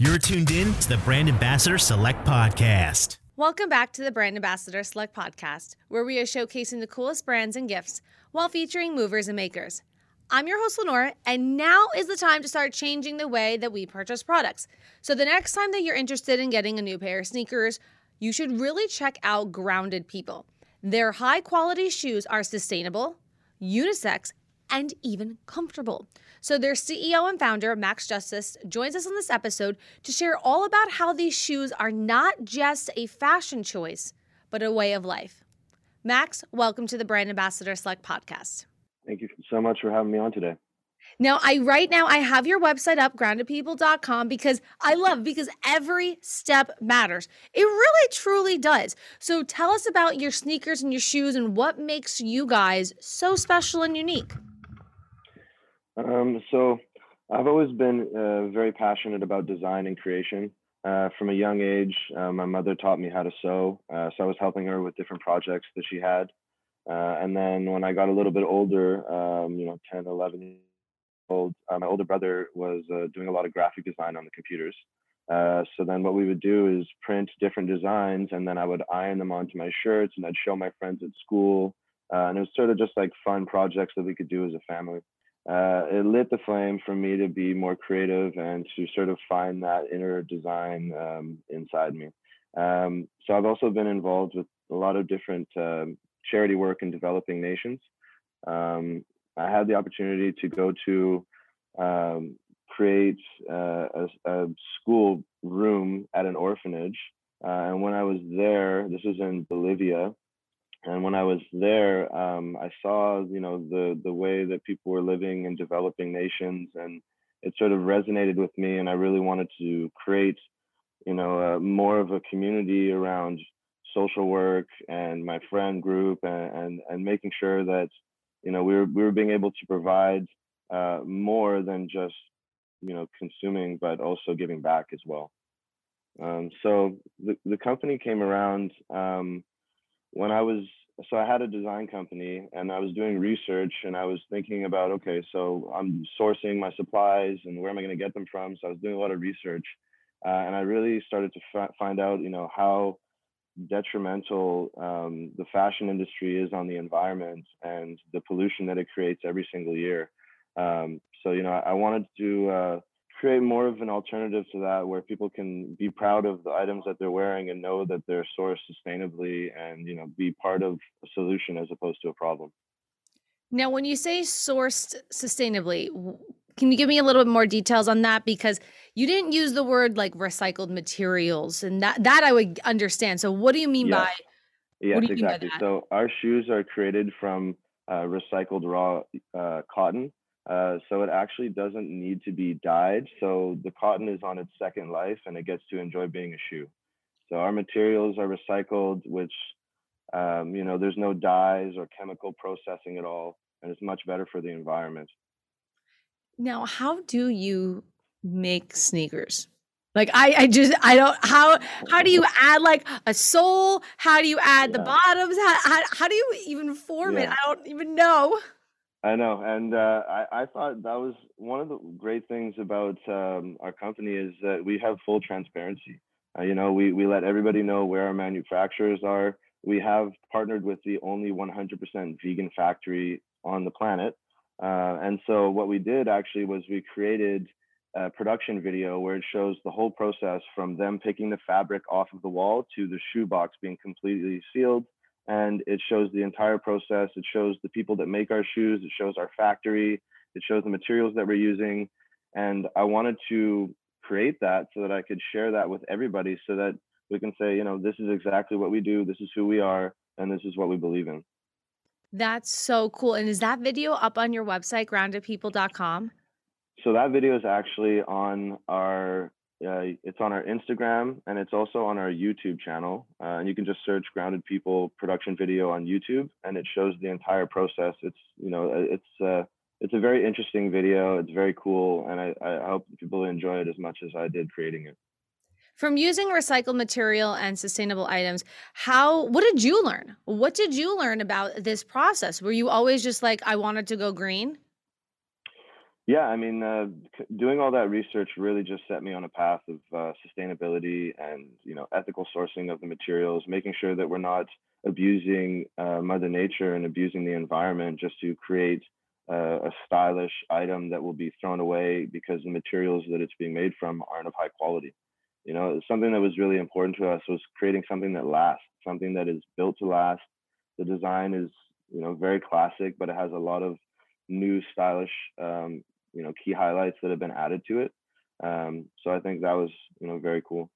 You're tuned in to the Brand Ambassador Select Podcast. Welcome back to the Brand Ambassador Select Podcast, where we are showcasing the coolest brands and gifts while featuring movers and makers. I'm your host, Lenora, and now is the time to start changing the way that we purchase products. So, the next time that you're interested in getting a new pair of sneakers, you should really check out Grounded People. Their high quality shoes are sustainable, unisex, and even comfortable. So, their CEO and founder, Max Justice, joins us on this episode to share all about how these shoes are not just a fashion choice, but a way of life. Max, welcome to the Brand Ambassador Select podcast. Thank you so much for having me on today. Now, I right now I have your website up, groundedpeople.com, because I love because every step matters. It really truly does. So tell us about your sneakers and your shoes and what makes you guys so special and unique. Um, so I've always been uh, very passionate about design and creation. Uh, from a young age, uh, my mother taught me how to sew, uh, so I was helping her with different projects that she had. Uh, and then when I got a little bit older, um, you know, 10, 11 years old, uh, my older brother was doing a lot of graphic design on the computers. so then what we would do is print different designs, and then I would iron them onto my shirts, and I'd show my friends at school. and it was sort of just like fun projects that we could do as a family uh, it lit the flame for me to be more creative and to sort of find that inner design um, inside me. Um, so I've also been involved with a lot of different um, charity work in developing nations. Um, I had the opportunity to go to um, create uh, a, a, school room at an orphanage. Uh, and when I was there, this was in Bolivia, and when I was there, um, I saw, you know, the the way that people were living in developing nations, and it sort of resonated with me. And I really wanted to create, you know, uh, more of a community around social work and my friend group, and and, and making sure that, you know, we were we were being able to provide uh, more than just, you know, consuming, but also giving back as well. Um, so the the company came around. Um, when I was so I had a design company and I was doing research and I was thinking about okay, so I'm sourcing my supplies and where am I going to get them from? So I was doing a lot of research, uh, and I really started to f- find out, you know, how detrimental um, the fashion industry is on the environment and the pollution that it creates every single year. Um, so you know, I, I wanted to uh, create more of an alternative to that where people can be proud of the items that they're wearing and know that they're sourced sustainably and you know be part of a solution as opposed to a problem. Now when you say sourced sustainably can you give me a little bit more details on that? Because you didn't use the word like recycled materials and that that i would understand. So what do you mean yes. by yes exactly so our shoes are created from uh, recycled raw uh, cotton uh, so it actually doesn't need to be dyed. So the cotton is on its second life and it gets to enjoy being a shoe. So our materials are recycled, which, um, you know, there's no dyes or chemical processing at all. And it's much better for the environment. Now, how do you make sneakers? Like I, I just I don't how how do you add like a sole? How do you add yeah. the bottoms? How, how, how do you even form yeah. it? I don't even know. I know, and uh, I, I thought that was one of the great things about um, our company is that we have full transparency. Uh, you know, we we let everybody know where our manufacturers are. We have partnered with the only 100% vegan factory on the planet, uh, and so what we did actually was we created a production video where it shows the whole process from them picking the fabric off of the wall to the shoebox being completely sealed and it shows the entire process. It shows the people that make our shoes. It shows our factory. It shows the materials that we're using. And I wanted to create that so that I could share that with everybody so that we can say, you know, this is exactly what we do, this is who we are, and this is what we believe in. That's so cool. And is that video up on your website, groundedpeople.com? So that video is actually on our uh, it's on our Instagram and it's also on our YouTube channel. Uh, and you can just search Grounded People production video on YouTube, and it shows the entire process. It's you know uh, it's uh, it's a very interesting video. It's very cool, and I, I hope people enjoy it as much as I did creating it. From using recycled material and sustainable items, how what did you learn? What did you learn about this process? Were you always just like I wanted to go green? Yeah, I mean, uh, doing all that research really just set me on a path of uh, sustainability and you know ethical sourcing of the materials, making sure that we're not abusing uh, Mother Nature and abusing the environment just to create uh, a stylish item that will be thrown away because the materials that it's being made from aren't of high quality. You know, something that was really important to us was creating something that lasts, something that is built to last. The design is you know very classic, but it has a lot of new stylish um, you know key highlights that have been added to it. Um, so I think that was you know very cool.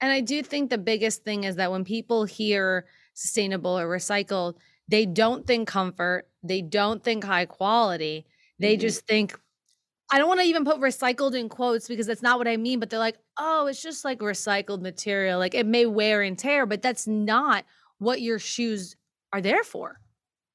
And I do think the biggest thing is that when people hear sustainable or recycled, they don't think comfort, they don't think high quality, they mm-hmm. just think I don't want to even put recycled in quotes because that's not what I mean, but they're like, oh, it's just like recycled material. Like it may wear and tear, but that's not what your shoes are there for.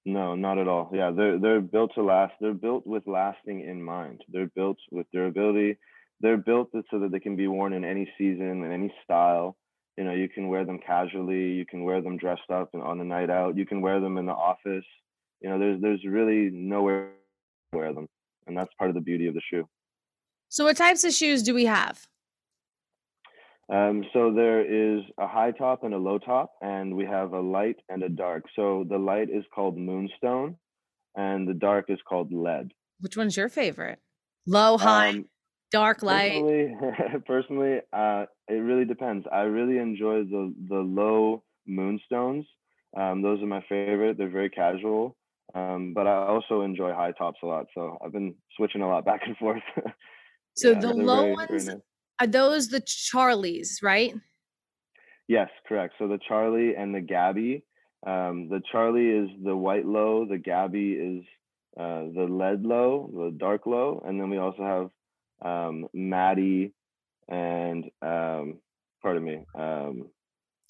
No, not at all. Yeah, they're they're built to last. They're built with lasting in mind. They're built with durability. They're built so that they can be worn in any season and any style. You know, you can wear them casually. You can wear them dressed up and on the night out. You can wear them in the office. You know, there's there's really nowhere to wear them, and that's part of the beauty of the shoe. So, what types of shoes do we have? Um, so there is a high top and a low top, and we have a light and a dark. So the light is called moonstone, and the dark is called lead. Which one's your favorite? Low, high, um, dark, light. Personally, personally uh, it really depends. I really enjoy the the low moonstones. Um, those are my favorite. They're very casual, um, but I also enjoy high tops a lot. So I've been switching a lot back and forth. so yeah, the low very, ones. Very nice are those the Charlies, right? Yes, correct. So the Charlie and the Gabby. Um, the Charlie is the white low. The Gabby is uh, the lead low, the dark low, and then we also have um, Maddie and um, pardon me, um,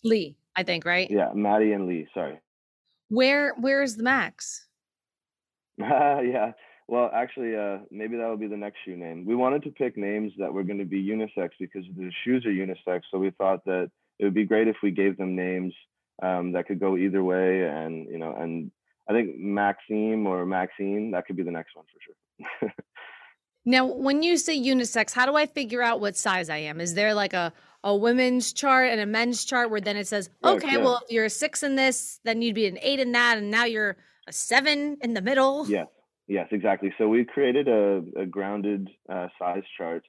Lee. I think right. Yeah, Maddie and Lee. Sorry. Where Where is the Max? yeah, well, actually, uh, maybe that will be the next shoe name. We wanted to pick names that were going to be unisex because the shoes are unisex. So we thought that it would be great if we gave them names um, that could go either way. And you know, and I think Maxime or Maxine that could be the next one for sure. now, when you say unisex, how do I figure out what size I am? Is there like a a women's chart and a men's chart where then it says, okay, yeah. well, if you're a six in this, then you'd be an eight in that, and now you're a seven in the middle. Yeah. Yes, exactly. So we created a, a grounded uh, size chart,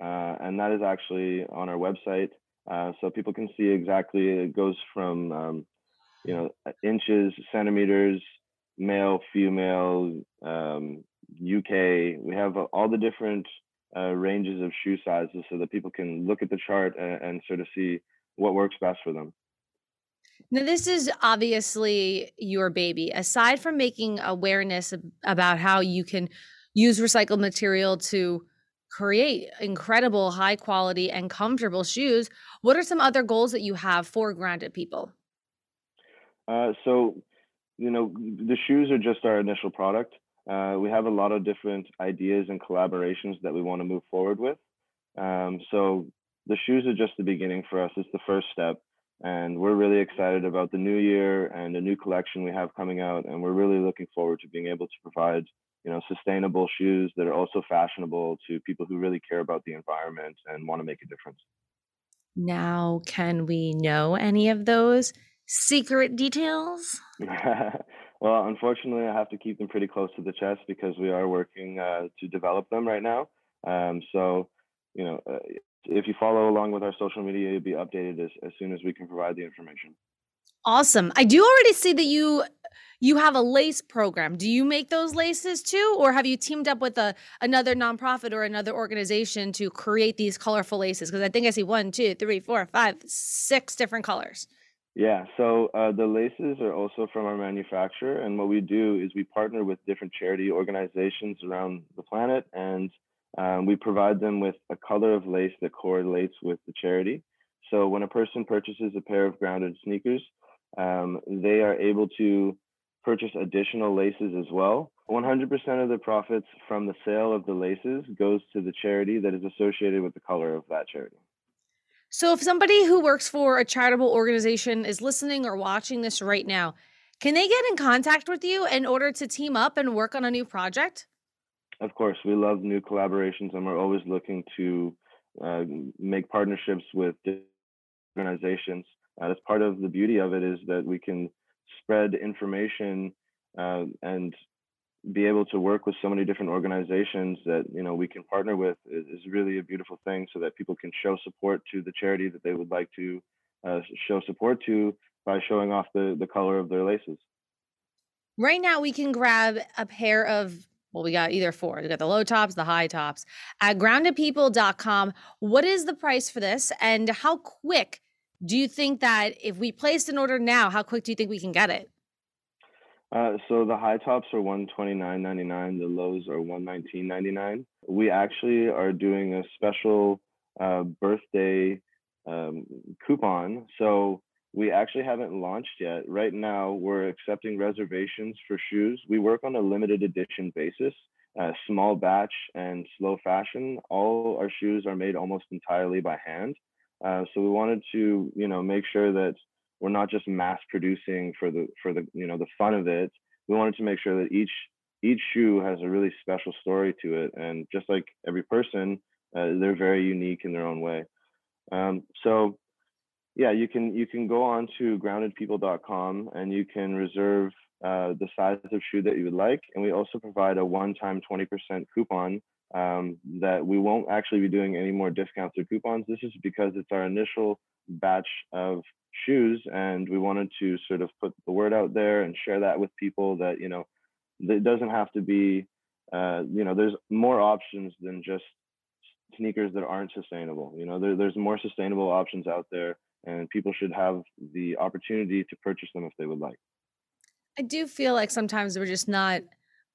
uh, and that is actually on our website, uh, so people can see exactly. It goes from um, you know uh, inches, centimeters, male, female, um, UK. We have all the different uh, ranges of shoe sizes, so that people can look at the chart and, and sort of see what works best for them. Now, this is obviously your baby. Aside from making awareness about how you can use recycled material to create incredible, high quality, and comfortable shoes, what are some other goals that you have for grounded people? Uh, so, you know, the shoes are just our initial product. Uh, we have a lot of different ideas and collaborations that we want to move forward with. Um, so, the shoes are just the beginning for us. It's the first step and we're really excited about the new year and the new collection we have coming out. And we're really looking forward to being able to provide you know sustainable shoes that are also fashionable to people who really care about the environment and want to make a difference. Now can we know any of those secret details? Well unfortunately i have to keep them pretty close to the chest because we are working uh, to develop them right now. Um, so you know uh, if you follow along with our social media, you'll be updated as, as soon as we can provide the information. Awesome. I do already see that you you have a lace program. Do you make those laces too, or have you teamed up with a another nonprofit or another organization to create these colorful laces? Because I think I see one, two, three, four, five, six different colors. Yeah. So uh, the laces are also from our manufacturer, and what we do is we partner with different charity organizations around the planet, and um, we provide them with a color of lace that correlates with the charity. So when a person purchases a pair of grounded sneakers, um, they are able to purchase additional laces as well. 100% of the profits from the sale of the laces goes to the charity that is associated with the color of that charity. So if somebody who works for a charitable organization is listening or watching this right now, can they get in contact with you in order to team up and work on a new project? Of course, we love new collaborations, and we're always looking to uh, make partnerships with organizations. Uh, that's part of the beauty of it is that we can spread information uh, and be able to work with so many different organizations that you know we can partner with is, really a beautiful thing so that people can show support to the charity that they would like to uh, show support to by showing off the the color of their laces right now we can grab a pair of well we got either four we got the low tops the high tops at groundedpeople.com what is the price for this and how quick do you think that if we placed an order now how quick do you think we can get it uh, so the high tops are one twenty nine ninety nine. The lows are one nineteen ninety nine. We actually are doing a special uh, birthday um, coupon. So we actually haven't launched yet. Right now, we're accepting reservations for shoes. We work on a limited edition basis, uh, small batch and slow fashion. All our shoes are made almost entirely by hand. Uh, so we wanted to, you know, make sure that we're not just mass producing for the for the you know the fun of it we wanted to make sure that each each shoe has a really special story to it and just like every person uh, they're very unique in their own way um, so yeah you can you can go on to groundedpeople.com and you can reserve uh, the size of shoe that you would like. And we also provide a one-time 20% coupon um, that we won't actually be doing any more discounts or coupons. This is because it's our initial batch of shoes and we wanted to sort of put the word out there and share that with people that you know it doesn't have to be uh, you know there's more options than just sneakers that aren't sustainable you know? There, there's more sustainable options out there and people should have the opportunity to purchase them if they would like i do feel like sometimes we're just not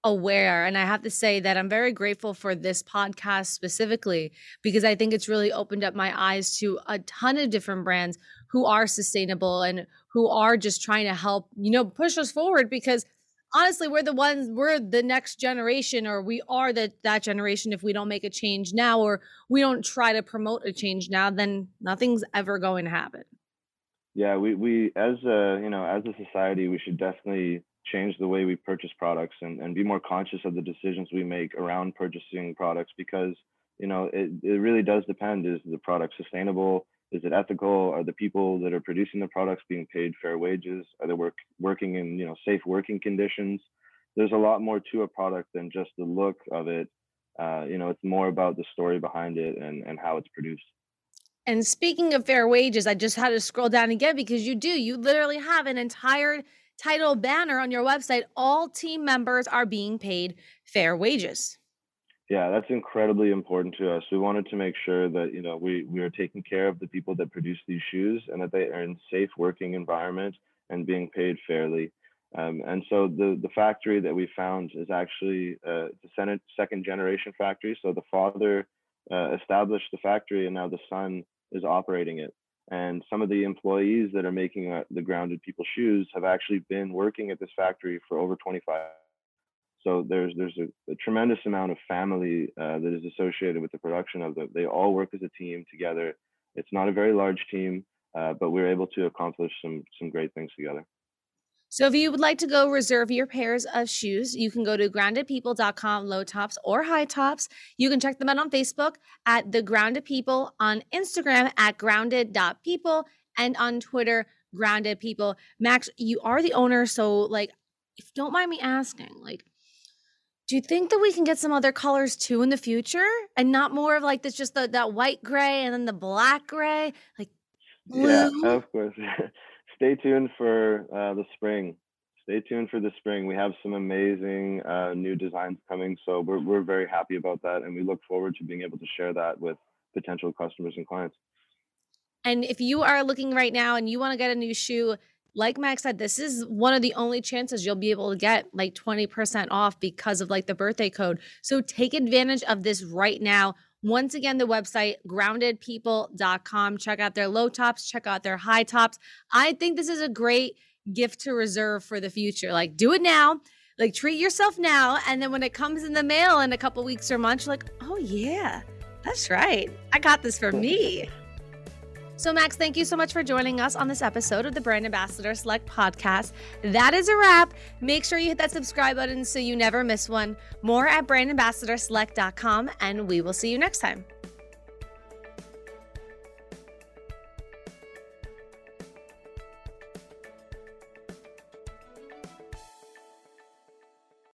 aware. And I have to say that I'm very grateful for this podcast specifically because I think it's really opened up my eyes to a ton of different brands who are sustainable and who are just trying to help, you know, push us forward because honestly we're the ones we're the next generation or we are the, that generation if we don't make a change now or we don't try to promote a change now then nothing's ever going to happen. Yeah we we as a you know as a society we should definitely change the way we purchase products and, and be more conscious of the decisions we make around purchasing products because you know it, it really does depend is the product sustainable is it ethical? Are the people that are producing the products being paid fair wages? Are they work, working in you know safe working conditions? There's a lot more to a product than just the look of it. Uh, you know it's more about the story behind it and, and how it's produced. And speaking of fair wages i just had to scroll down again because you do. You literally have an entire title banner on your website, all team members are being paid fair wages. Yeah, that's incredibly important to us. We wanted to make sure that you know we we are taking care of the people that produce these shoes and that they are in safe working environment and being paid fairly. Um, and so the the factory that we found is actually uh, the second generation factory. So the father uh, established the factory, and now the son is operating it. And some of the employees that are making uh, the grounded people shoes have actually been working at this factory for over 25. So there's there's a, a tremendous amount of family uh, that is associated with the production of them. They all work as a team together. It's not a very large team, uh, but we're able to accomplish some some great things together. So if you would like to go reserve your pairs of shoes, you can go to groundedpeople.com, low tops or high tops. You can check them out on Facebook at The Grounded People, on Instagram at grounded.people, and on Twitter, Grounded People. Max, you are the owner, so like, if don't mind me asking, like, do you think that we can get some other colors too in the future and not more of like this just the, that white gray and then the black gray like blue? yeah of course stay tuned for uh, the spring. Stay tuned for the spring. We have some amazing uh, new designs coming, so we're we're very happy about that, and we look forward to being able to share that with potential customers and clients. And if you are looking right now and you want to get a new shoe, like Max said, this is one of the only chances you'll be able to get like 20% off because of like the birthday code. So take advantage of this right now. Once again, the website groundedpeople.com. Check out their low tops, check out their high tops. I think this is a great gift to reserve for the future. Like, do it now. Like, treat yourself now. And then when it comes in the mail in a couple weeks or months, you're like, oh, yeah, that's right. I got this for me. So, Max, thank you so much for joining us on this episode of the Brand Ambassador Select podcast. That is a wrap. Make sure you hit that subscribe button so you never miss one. More at brandambassadorselect.com, and we will see you next time.